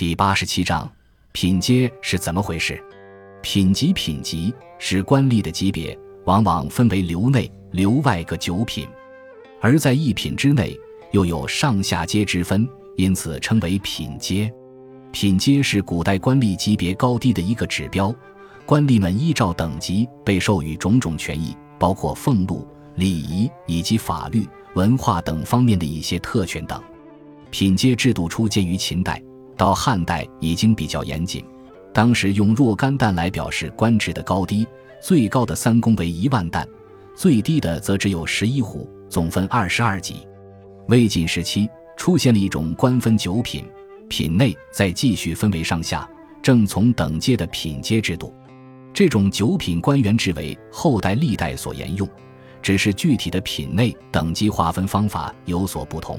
第八十七章，品阶是怎么回事？品级品级是官吏的级别，往往分为流内、流外各九品，而在一品之内又有上下阶之分，因此称为品阶。品阶是古代官吏级别高低的一个指标，官吏们依照等级被授予种种权益，包括俸禄、礼仪以及法律、文化等方面的一些特权等。品阶制度初见于秦代。到汉代已经比较严谨，当时用若干担来表示官职的高低，最高的三公为一万担，最低的则只有十一户，总分二十二级。魏晋时期出现了一种官分九品，品内再继续分为上下、正从等阶的品阶制度。这种九品官员制为后代历代所沿用，只是具体的品内等级划分方法有所不同。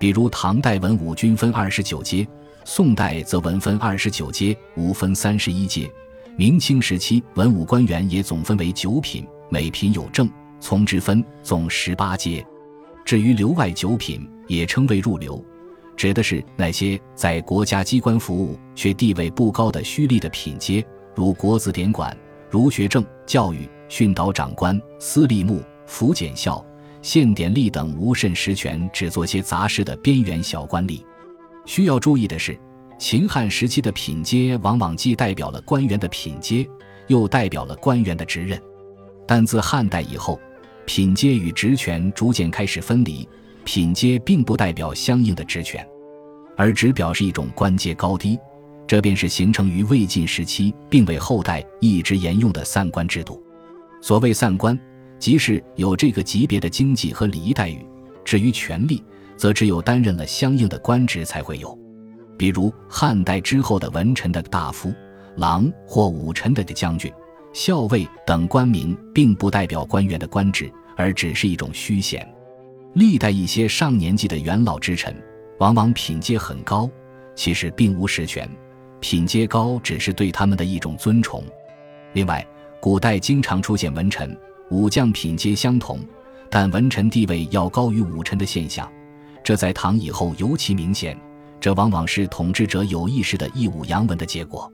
比如唐代文武均分二十九阶。宋代则文分二十九阶，武分三十一阶。明清时期，文武官员也总分为九品，每品有正、从之分，总十八阶。至于留外九品，也称为入流，指的是那些在国家机关服务却地位不高的虚吏的品阶，如国子典管、儒学政、教育、训导长官、司隶牧、府检校、县典吏等无甚实权，只做些杂事的边缘小官吏。需要注意的是，秦汉时期的品阶往往既代表了官员的品阶，又代表了官员的职任。但自汉代以后，品阶与职权逐渐开始分离，品阶并不代表相应的职权，而只表示一种官阶高低。这便是形成于魏晋时期，并为后代一直沿用的散官制度。所谓散官，即是有这个级别的经济和礼仪待遇。至于权力，则只有担任了相应的官职才会有，比如汉代之后的文臣的大夫、郎或武臣的将军、校尉等官名，并不代表官员的官职，而只是一种虚衔。历代一些上年纪的元老之臣，往往品阶很高，其实并无实权，品阶高只是对他们的一种尊崇。另外，古代经常出现文臣、武将品阶相同，但文臣地位要高于武臣的现象。这在唐以后尤其明显，这往往是统治者有意识的义武扬文的结果。